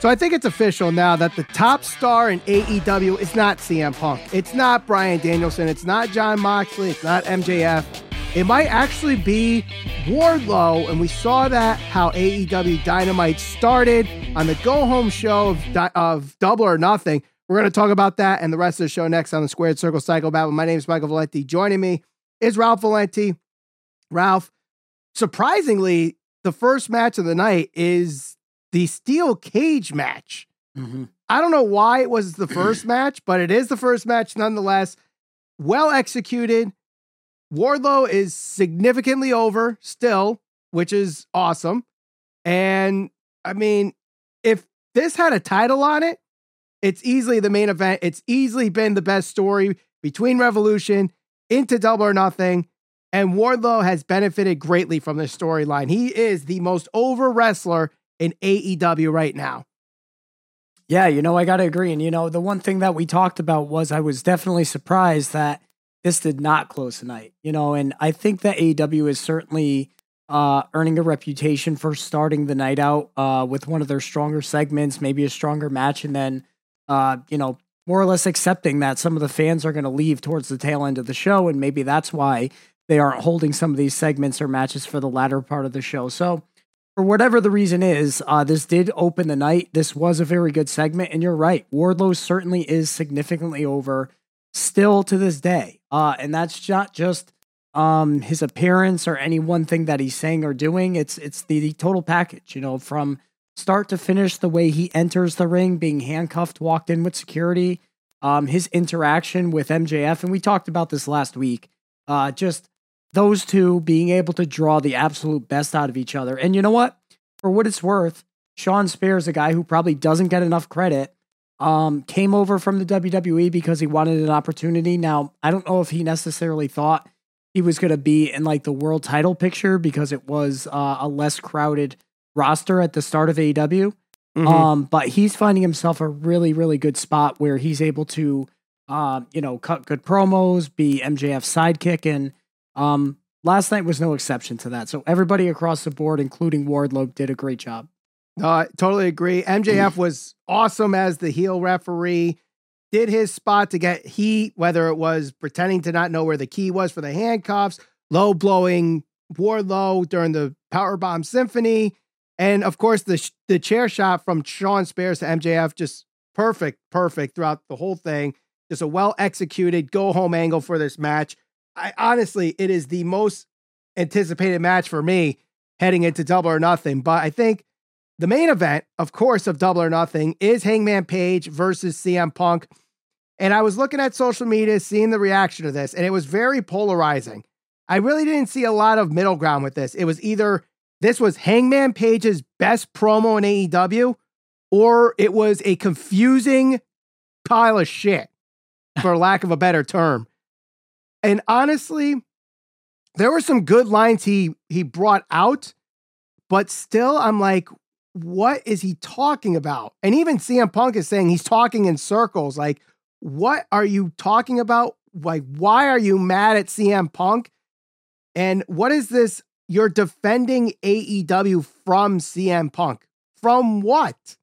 So I think it's official now that the top star in AEW is not CM Punk. It's not Bryan Danielson. It's not Jon Moxley. It's not MJF. It might actually be Wardlow. And we saw that how AEW Dynamite started on the go home show of, of Double or Nothing. We're going to talk about that and the rest of the show next on the Squared Circle Psychobabble. My name is Michael Valenti. Joining me is Ralph Valenti. Ralph, surprisingly, the first match of the night is the steel cage match. Mm-hmm. I don't know why it was the first match, but it is the first match nonetheless. Well executed. Wardlow is significantly over still, which is awesome. And I mean, if this had a title on it, it's easily the main event. It's easily been the best story between Revolution into Double or Nothing. And Wardlow has benefited greatly from this storyline. He is the most over wrestler in AEW right now. Yeah, you know, I got to agree. And, you know, the one thing that we talked about was I was definitely surprised that this did not close tonight, you know, and I think that AEW is certainly uh, earning a reputation for starting the night out uh, with one of their stronger segments, maybe a stronger match, and then, uh, you know, more or less accepting that some of the fans are going to leave towards the tail end of the show. And maybe that's why they aren't holding some of these segments or matches for the latter part of the show. So, for whatever the reason is, uh, this did open the night. This was a very good segment, and you're right. Wardlow certainly is significantly over still to this day, uh, and that's not just um, his appearance or any one thing that he's saying or doing. It's it's the, the total package, you know, from start to finish. The way he enters the ring, being handcuffed, walked in with security, um, his interaction with MJF, and we talked about this last week. Uh, just those two being able to draw the absolute best out of each other. And you know what? For what it's worth, Shawn Spears, a guy who probably doesn't get enough credit, um, came over from the WWE because he wanted an opportunity. Now, I don't know if he necessarily thought he was going to be in like the world title picture because it was uh, a less crowded roster at the start of AEW. Mm-hmm. Um, but he's finding himself a really, really good spot where he's able to, uh, you know, cut good promos, be MJF's sidekick, and um, last night was no exception to that. So everybody across the board, including Wardlow, did a great job. No, I totally agree. MJF was awesome as the heel referee. Did his spot to get heat, whether it was pretending to not know where the key was for the handcuffs, low blowing Wardlow during the Powerbomb Symphony, and of course the the chair shot from Shawn Spears to MJF, just perfect, perfect throughout the whole thing. Just a well executed go home angle for this match. I honestly, it is the most anticipated match for me heading into Double or Nothing. But I think the main event, of course, of Double or Nothing is Hangman Page versus CM Punk. And I was looking at social media, seeing the reaction to this, and it was very polarizing. I really didn't see a lot of middle ground with this. It was either this was Hangman Page's best promo in AEW, or it was a confusing pile of shit, for lack of a better term. And honestly, there were some good lines he he brought out, but still I'm like, what is he talking about? And even CM Punk is saying he's talking in circles. Like, what are you talking about? Like, why are you mad at CM Punk? And what is this? You're defending AEW from CM Punk. From what?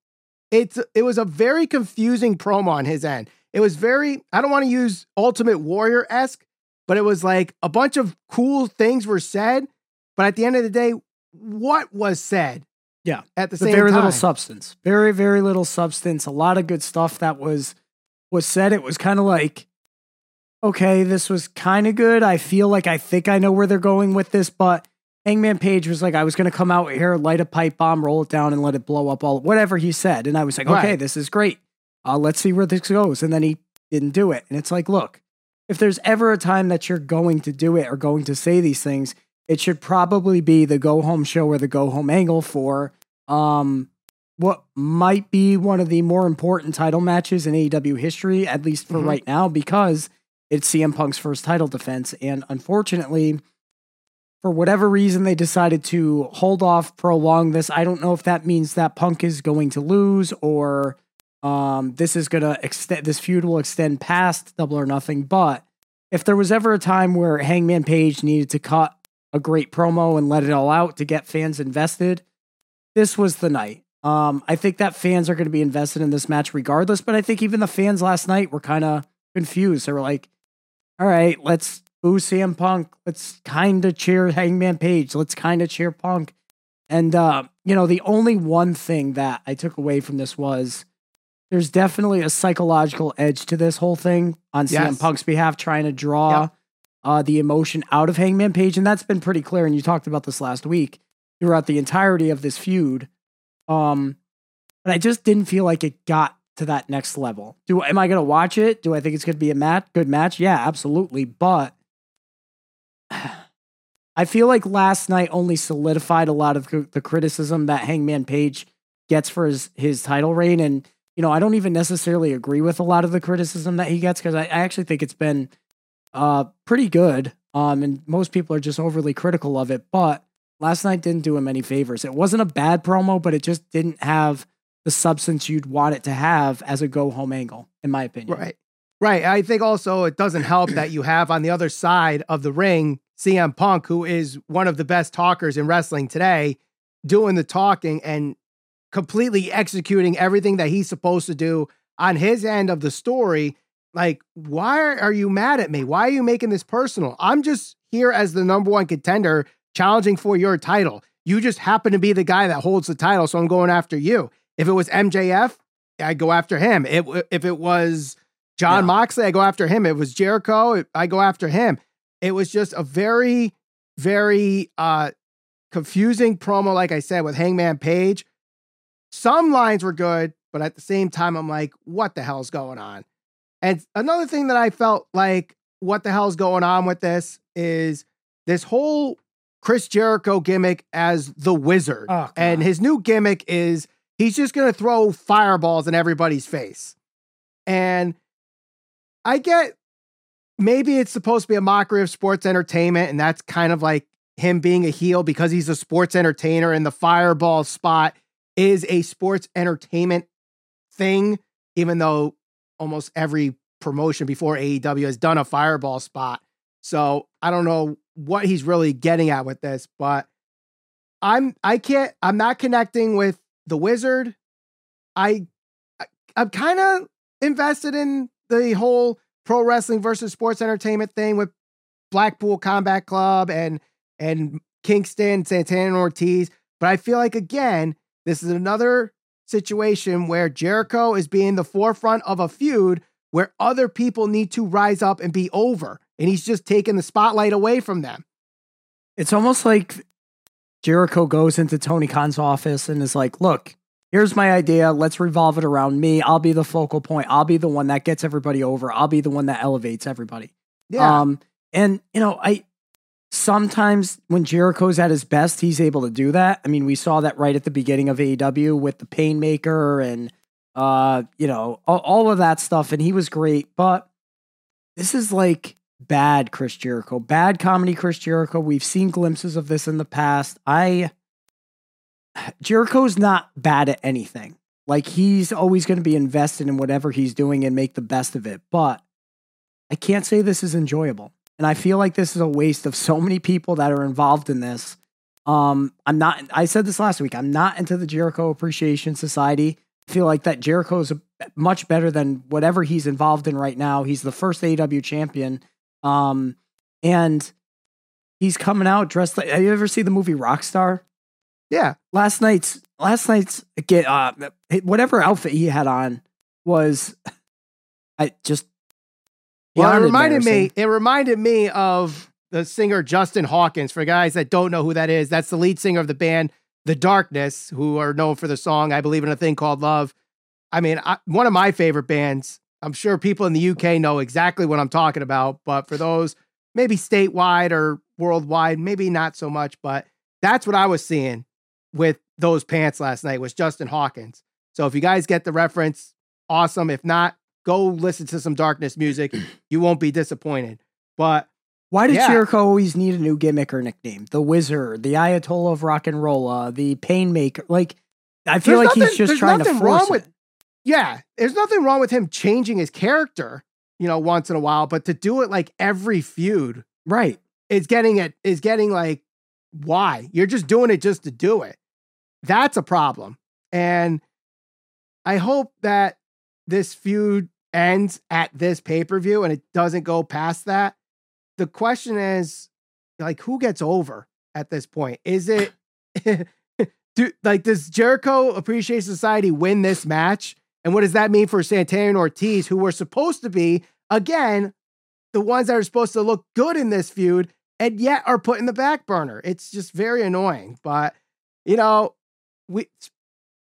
It's it was a very confusing promo on his end. It was very, I don't want to use Ultimate Warrior esque, but it was like a bunch of cool things were said. But at the end of the day, what was said? Yeah. At the, same very time. little substance. Very, very little substance. A lot of good stuff that was was said. It was kind of like, okay, this was kind of good. I feel like I think I know where they're going with this, but Hangman Page was like, I was going to come out here, light a pipe bomb, roll it down, and let it blow up all whatever he said. And I was like, okay, this is great. Uh, let's see where this goes. And then he didn't do it. And it's like, look, if there's ever a time that you're going to do it or going to say these things, it should probably be the go home show or the go home angle for um what might be one of the more important title matches in AEW history, at least for mm-hmm. right now, because it's CM Punk's first title defense. And unfortunately, for whatever reason, they decided to hold off, prolong this. I don't know if that means that Punk is going to lose or um, this is gonna extend. This feud will extend past Double or Nothing. But if there was ever a time where Hangman Page needed to cut a great promo and let it all out to get fans invested, this was the night. Um, I think that fans are going to be invested in this match regardless, but I think even the fans last night were kind of confused. They were like, all right, let's boo CM Punk. Let's kind of cheer Hangman Page. Let's kind of cheer Punk. And, uh, you know, the only one thing that I took away from this was there's definitely a psychological edge to this whole thing on Yes. CM Punk's behalf, trying to draw Yep. uh, the emotion out of Hangman Page. And that's been pretty clear. And you talked about this last week throughout the entirety of this feud. Um, but I just didn't feel like it got to that next level. Do am I going to watch it? Do I think it's going to be a match, good match? Yeah, absolutely. But I feel like last night only solidified a lot of the criticism that Hangman Page gets for his his title reign, and you know I don't even necessarily agree with a lot of the criticism that he gets because I, I actually think it's been uh pretty good. Um, and most people are just overly critical of it, but last night didn't do him any favors. It wasn't a bad promo, but it just didn't have the substance you'd want it to have as a go home angle, in my opinion. Right. Right. I think also it doesn't help that you have on the other side of the ring CM Punk, who is one of the best talkers in wrestling today, doing the talking and completely executing everything that he's supposed to do on his end of the story. Like, why are you mad at me? Why are you making this personal? I'm just here as the number one contender challenging for your title. You just happen to be the guy that holds the title, so I'm going after you. If it was MJF, I'd go after him. It, if it was Jon Yeah. Moxley, I go after him. It was Jericho, I go after him. It was just a very, very uh confusing promo, like I said, with Hangman Page. Some lines were good, but at the same time, I'm like, what the hell's going on? And another thing that I felt like, what the hell's going on with this is this whole Chris Jericho gimmick as the wizard. Oh, and his new gimmick is he's just going to throw fireballs in everybody's face. And I get maybe it's supposed to be a mockery of sports entertainment, and that's kind of like him being a heel because he's a sports entertainer, and the fireball spot is a sports entertainment thing, even though almost every promotion before AEW has done a fireball spot. So I don't know what he's really getting at with this, but I'm I can't I'm not connecting with the wizard. I, I'm kind of invested in the whole pro wrestling versus sports entertainment thing with Blackpool Combat Club and and Kingston, Santana and Ortiz. But I feel like again, this is another situation where Jericho is being the forefront of a feud where other people need to rise up and be over. And he's just taking the spotlight away from them. It's almost like Jericho goes into Tony Khan's office and is like, look, here's my idea. Let's revolve it around me. I'll be the focal point. I'll be the one that gets everybody over. I'll be the one that elevates everybody. Yeah. Um, and you know, I sometimes when Jericho's at his best, he's able to do that. I mean, we saw that right at the beginning of AEW with the Painmaker and uh, you know, all, all of that stuff, and he was great. But this is like bad Chris Jericho, bad comedy Chris Jericho. We've seen glimpses of this in the past. I Jericho's not bad at anything. Like he's always going to be invested in whatever he's doing and make the best of it. But I can't say this is enjoyable. And I feel like this is a waste of so many people that are involved in this. Um, I'm not, I said this last week, I'm not into the Jericho Appreciation Society. I feel like that Jericho is a, much better than whatever he's involved in right now. He's the first AW champion. Um, and he's coming out dressed like, have you ever seen the movie Rockstar? yeah. last night's last night's get uh whatever outfit he had on was I just Well, it reminded me. It reminded me of the singer Justin Hawkins. For guys that don't know who that is, that's the lead singer of the band The Darkness, who are known for the song "I Believe in a Thing Called Love." I mean, I, one of my favorite bands. I'm sure people in the UK know exactly what I'm talking about, but for those maybe statewide or worldwide, maybe not so much. But that's what I was seeing with those pants last night was Justin Hawkins. So if you guys get the reference, awesome. If not, go listen to some Darkness music. You won't be disappointed. But Why did Yeah. Jericho always need a new gimmick or nickname? The Wizard, the Ayatollah of Rock and Roll, uh, the Painmaker. Like I feel There's like nothing- he's just trying to force with- it. yeah, there's nothing wrong with him changing his character, you know, once in a while. But to do it like every feud Right. is getting it is getting like why you're just doing it just to do it. That's a problem. And I hope that this feud ends at this pay per view and it doesn't go past that. The question is, like, who gets over at this point? Is it do like does Jericho Appreciation Society win this match? And what does that mean for Santana and Ortiz, who were supposed to be again the ones that are supposed to look good in this feud and yet are put in the back burner? It's just very annoying. But you know, we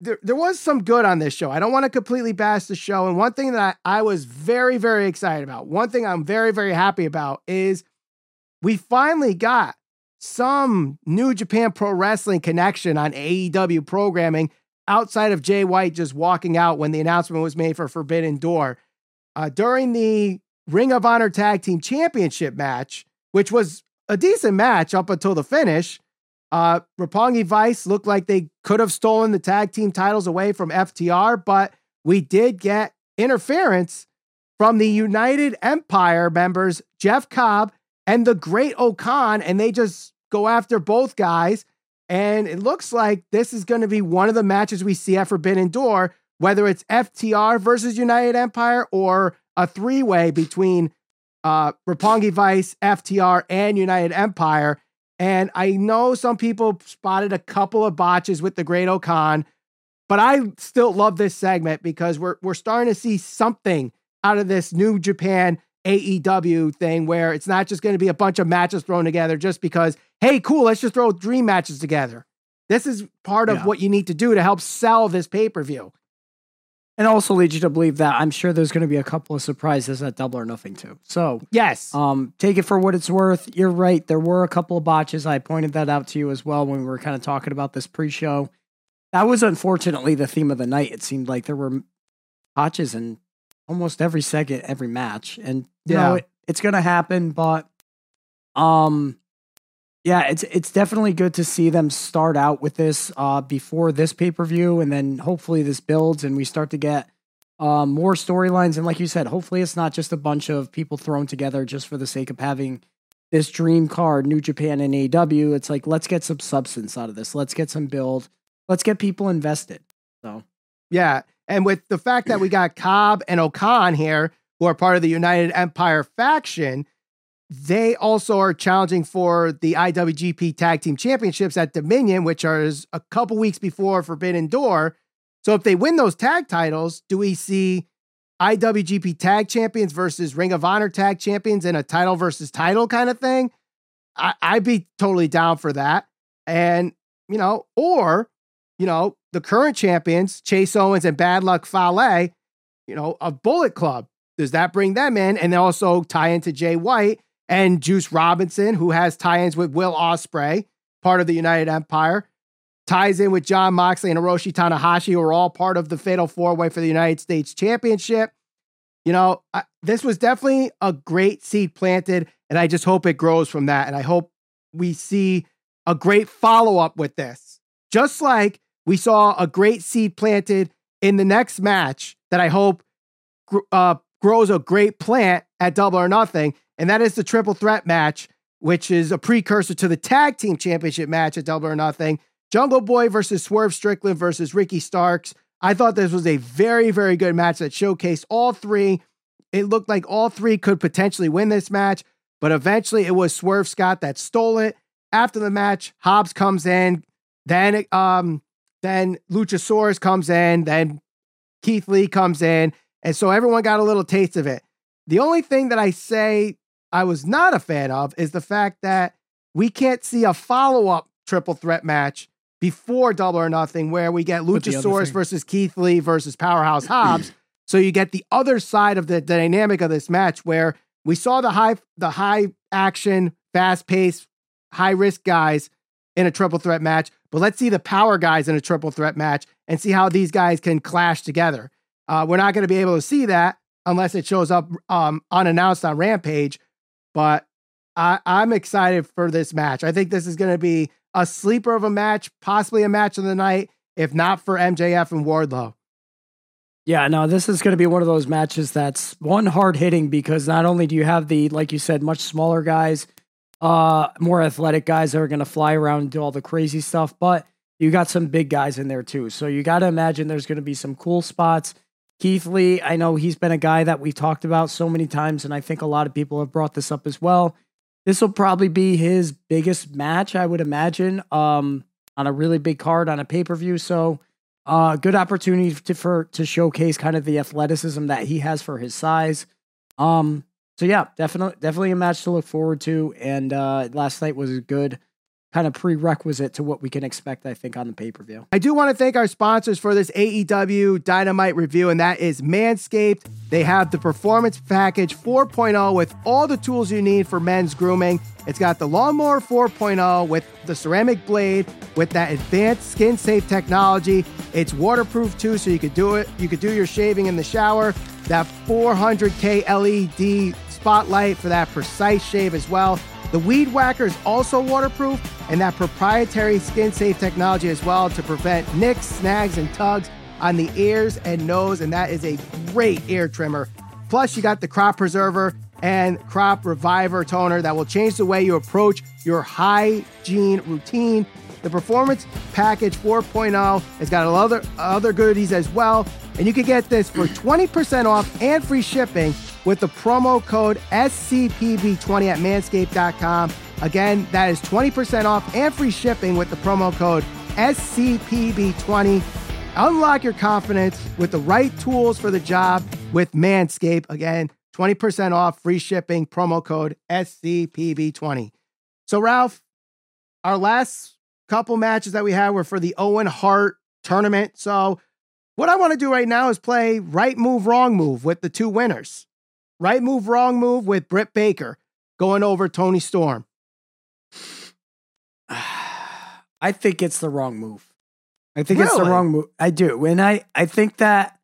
there, there was some good on this show. I don't want to completely bash the show. And one thing that I, I was very, very excited about, one thing I'm very, very happy about is we finally got some New Japan Pro Wrestling connection on AEW programming outside of Jay White just walking out when the announcement was made for Forbidden Door. Uh, during the Ring of Honor Tag Team Championship match, which was a decent match up until the finish, uh, Roppongi Vice looked like they could have stolen the tag team titles away from FTR, but we did get interference from the United Empire members, Jeff Cobb and the Great-O-Khan, and they just go after both guys. And it looks like this is going to be one of the matches we see at Forbidden Door, whether it's FTR versus United Empire or a three way between uh, Roppongi Vice, FTR, and United Empire. And I know some people spotted a couple of botches with the Great-O-Khan, but I still love this segment because we're we're starting to see something out of this new Japan AEW thing where it's not just going to be a bunch of matches thrown together just because, hey, cool, let's just throw dream matches together. This is part of yeah. what you need to do to help sell this pay per view and also leads you to believe that I'm sure there's going to be a couple of surprises at Double or Nothing too. So yes, um, take it for what it's worth. You're right. There were a couple of botches. I pointed that out to you as well when we were kind of talking about this pre-show. That was unfortunately the theme of the night. It seemed like there were botches in almost every second, every match, and you yeah. know it, it's going to happen. But um, yeah, it's it's definitely good to see them start out with this uh, before this pay per view, and then hopefully this builds and we start to get uh, more storylines. And like you said, hopefully it's not just a bunch of people thrown together just for the sake of having this dream card, New Japan and AEW. It's like let's get some substance out of this. Let's get some build. Let's get people invested. So yeah, and with the fact that we got Cobb and O-Khan here, who are part of the United Empire faction they also are challenging for the IWGP Tag Team Championships at Dominion, which are a couple weeks before Forbidden Door. So if they win those tag titles, do we see IWGP Tag Champions versus Ring of Honor Tag Champions in a title versus title kind of thing? I, I'd be totally down for that. And, you know, or, you know, the current champions, Chase Owens and Bad Luck Fale, you know, a Bullet Club. Does that bring them in? And also tie into Jay White and Juice Robinson, who has tie-ins with Will Ospreay, part of the United Empire, ties in with Jon Moxley and Hiroshi Tanahashi, who are all part of the Fatal Four Way for the United States Championship. You know, I, this was definitely a great seed planted, and I just hope it grows from that. And I hope we see a great follow up with this, just like we saw a great seed planted in the next match that I hope uh, grows a great plant at Double or Nothing and that is the triple threat match, which is a precursor to the tag team championship match at Double or Nothing. Jungle Boy versus Swerve Strickland versus Ricky Starks. I thought this was a very, very good match that showcased all three. It looked like all three could potentially win this match, but eventually it was Swerve Scott that stole it. After the match, Hobbs comes in, then um, then Luchasaurus comes in, then Keith Lee comes in, and so everyone got a little taste of it. The only thing that I say I was not a fan of is the fact that we can't see a follow up triple threat match before Double or Nothing where we get Luchasaurus versus Keith Lee versus Powerhouse Hobbs. so you get the other side of the, the dynamic of this match where we saw the high the high action, fast paced, high risk guys in a triple threat match, but let's see the power guys in a triple threat match and see how these guys can clash together. Uh, we're not going to be able to see that unless it shows up um, unannounced on Rampage. But I, I'm excited for this match. I think this is going to be a sleeper of a match, possibly a match of the night, if not for MJF and Wardlow. Yeah, no, this is going to be one of those matches that's one hard hitting because not only do you have the, like you said, much smaller guys, uh, more athletic guys that are going to fly around and do all the crazy stuff, but you got some big guys in there too. So you got to imagine there's going to be some cool spots. Keith Lee, I know he's been a guy that we've talked about so many times, and I think a lot of people have brought this up as well. This will probably be his biggest match, I would imagine, um, on a really big card on a pay per view. So, uh, good opportunity to for to showcase kind of the athleticism that he has for his size. Um, so yeah, definitely, definitely a match to look forward to. And uh, last night was good kind of prerequisite to what we can expect, I think, on the pay per view. I do want to thank our sponsors for this AEW Dynamite review, and that is Manscaped. They have the Performance Package 4.0 with all the tools you need for men's grooming. It's got the Lawnmower 4.0 with the ceramic blade with that advanced skin safe technology. It's waterproof too, so you could do it. You could do your shaving in the shower. That 400K LED spotlight for that precise shave as well. The Weed Whacker is also waterproof and that proprietary skin safe technology as well to prevent nicks, snags, and tugs on the ears and nose. And that is a great ear trimmer. Plus, you got the crop preserver and crop reviver toner that will change the way you approach your hygiene routine. The Performance Package 4.0 has got other, other goodies as well. And you can get this for 20% off and free shipping with the promo code SCPB20 at manscaped.com. Again, that is 20% off and free shipping with the promo code SCPB20. Unlock your confidence with the right tools for the job with Manscaped. Again, 20% off, free shipping, promo code SCPB20. So, Ralph, our last couple matches that we had were for the Owen Hart tournament. So, what I want to do right now is play right move, wrong move with the two winners. Right move, wrong move with Britt Baker going over Toni Storm. I think it's the wrong move. I think really? it's the wrong move. I do. And I, I think that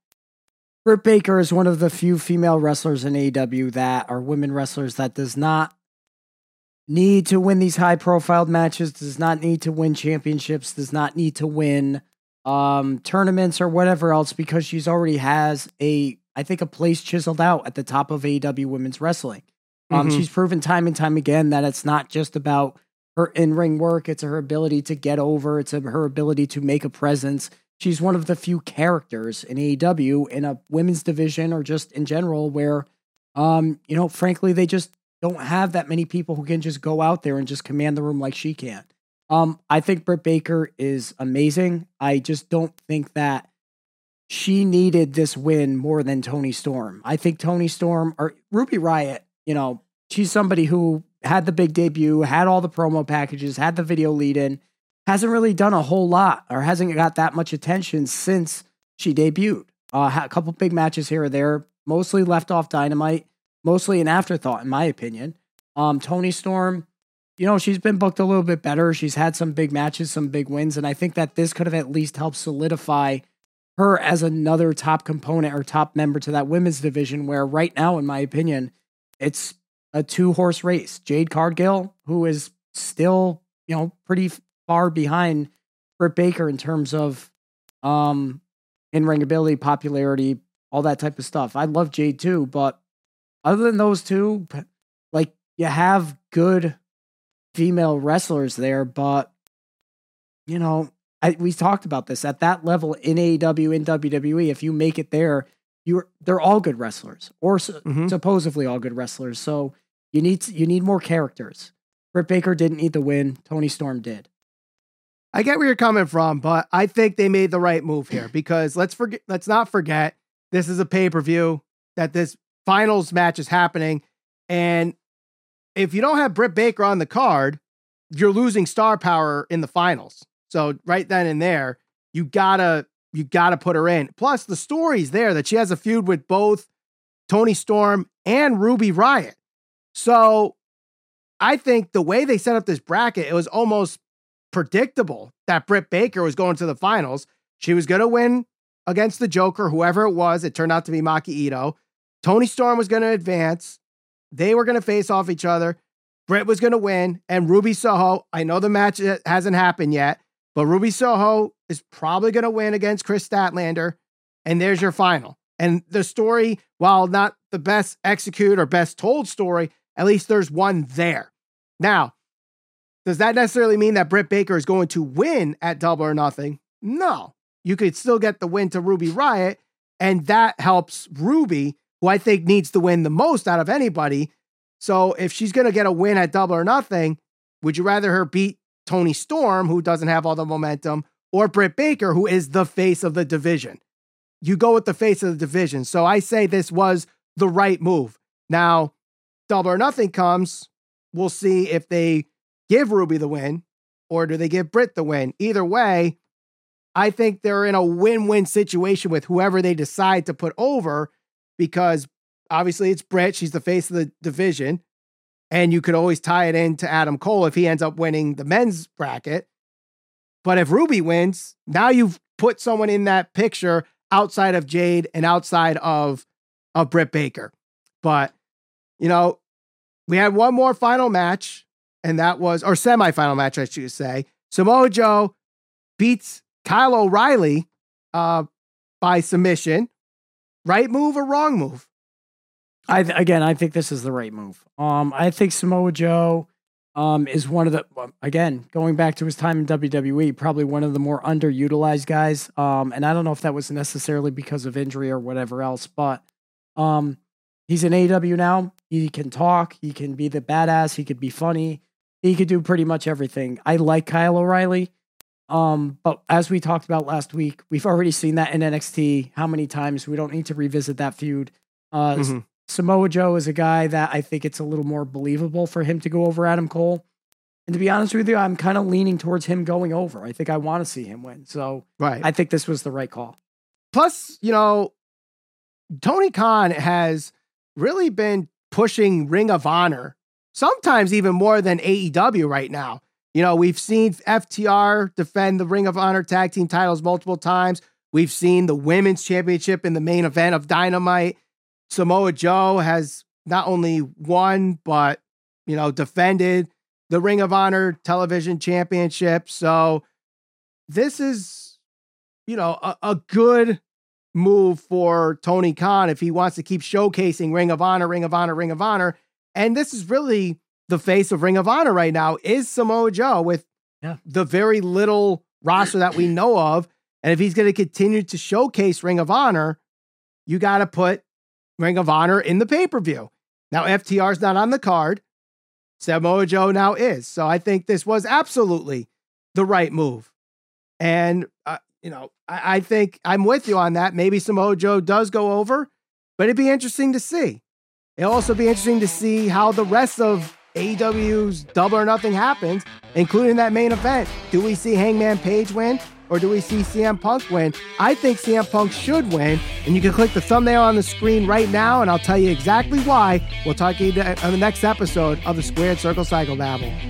Britt Baker is one of the few female wrestlers in AEW that are women wrestlers that does not need to win these high profile matches, does not need to win championships, does not need to win um, tournaments or whatever else because she's already has a, I think, a place chiseled out at the top of AEW women's wrestling. Um, mm-hmm. She's proven time and time again that it's not just about her in ring work, it's her ability to get over, it's her ability to make a presence. She's one of the few characters in AEW in a women's division or just in general where, um, you know, frankly, they just don't have that many people who can just go out there and just command the room like she can. Um, I think Britt Baker is amazing. I just don't think that she needed this win more than Toni Storm. I think Toni Storm or Ruby Riott, you know, she's somebody who had the big debut, had all the promo packages, had the video lead in, hasn't really done a whole lot or hasn't got that much attention since she debuted. Uh, a couple big matches here or there, mostly left off Dynamite, mostly an afterthought, in my opinion. Um, Toni Storm, you know, she's been booked a little bit better. She's had some big matches, some big wins, and I think that this could have at least helped solidify her as another top component or top member to that women's division. Where right now, in my opinion, it's a two horse race. Jade Cargill, who is still, you know, pretty far behind Britt Baker in terms of um in ring ability, popularity, all that type of stuff. I love Jade too, but other than those two, like you have good female wrestlers there, but you know, I, we talked about this at that level in AEW in WWE. If you make it there, you're they're all good wrestlers or mm-hmm. supposedly all good wrestlers. So you need you need more characters. Britt Baker didn't need the win. Toni Storm did. I get where you're coming from, but I think they made the right move here because let's forget let's not forget this is a pay-per-view that this finals match is happening and if you don't have Britt Baker on the card, you're losing star power in the finals. So right then and there, you gotta you gotta put her in. Plus, the story's there that she has a feud with both Toni Storm and Ruby Riott. So I think the way they set up this bracket, it was almost predictable that Britt Baker was going to the finals. She was to win against the Joker, whoever it was. It turned out to be Maki Itoh. Toni Storm was to advance. They were to face off each other. Britt was to win. And Ruby Soho, I know the match uh, hasn't happened yet, but Ruby Soho is probably going to win against Kris Statlander. And there's your final. And the story, while not the best executed or best told story, at least there's one there. Now, Does that necessarily mean that Britt Baker is going to win at double or nothing? No. You could still get the win to Ruby Riott, and that helps Ruby, who I think needs to win the most out of anybody. So if she's going to get a win at double or nothing, would you rather her beat Toni Storm, who doesn't have all the momentum, or Britt Baker, who is the face of the division? You go with the face of the division. So I say this was the right move. Now, double or nothing comes. We'll see if they give Ruby the win or do they give Britt the win. Either way, I think they're in a win win situation with whoever they decide to put over because obviously it's Britt. She's the face of the division. And you could always tie it in to Adam Cole if he ends up winning the men's bracket. But if Ruby wins, now you've put someone in that picture outside of Jade and outside of, of Britt Baker. But, you know, we had one more final match, and that was, or semifinal match, I should say. Samoa Joe beats Kyle O'Reilly uh, by submission. Right move or wrong move? I again, I think this is the right move. Um, I think Samoa Joe um, is one of the again going back to his time in WWE, probably one of the more underutilized guys. Um, and I don't know if that was necessarily because of injury or whatever else, but um, he's in AEW now. He can talk. He can be the badass. He could be funny. He could do pretty much everything. I like Kyle O'Reilly. Um, but as we talked about last week, we've already seen that in NXT how many times. We don't need to revisit that feud. Uh, mm-hmm. Samoa Joe is a guy that I think it's a little more believable for him to go over Adam Cole. And to be honest with you, I'm kind of leaning towards him going over. I think I want to see him win. So right. I think this was the right call. Plus, you know, Tony Khan has really been pushing Ring of Honor, sometimes even more than AEW right now. You know, we've seen FTR defend the Ring of Honor tag team titles multiple times. We've seen the women's championship in the main event of Dynamite. Samoa Joe has not only won, but, you know, defended the Ring of Honor television championship. So this is, you know, a, a good move for Tony Khan if he wants to keep showcasing Ring of Honor, Ring of Honor, Ring of Honor. And this is really the face of Ring of Honor right now is Samoa Joe with yeah. the very little roster that we know of. And if he's going to continue to showcase Ring of Honor, you got to put Ring of Honor in the pay per view. Now, FTR's not on the card. Samoa Joe now is. So I think this was absolutely the right move. And, uh, you know, I, I, think I'm with you on that. Maybe Samoa Joe does go over, but it'd be interesting to see. It'll also be interesting to see how the rest of AEW's Double or Nothing happens, including that main event. Do we see Hangman Page win or do we see CM Punk win? I think CM Punk should win, and you can click the thumbnail on the screen right now, and I'll tell you exactly why. We'll talk to you on the next episode of the Squared Circle Psychobabble.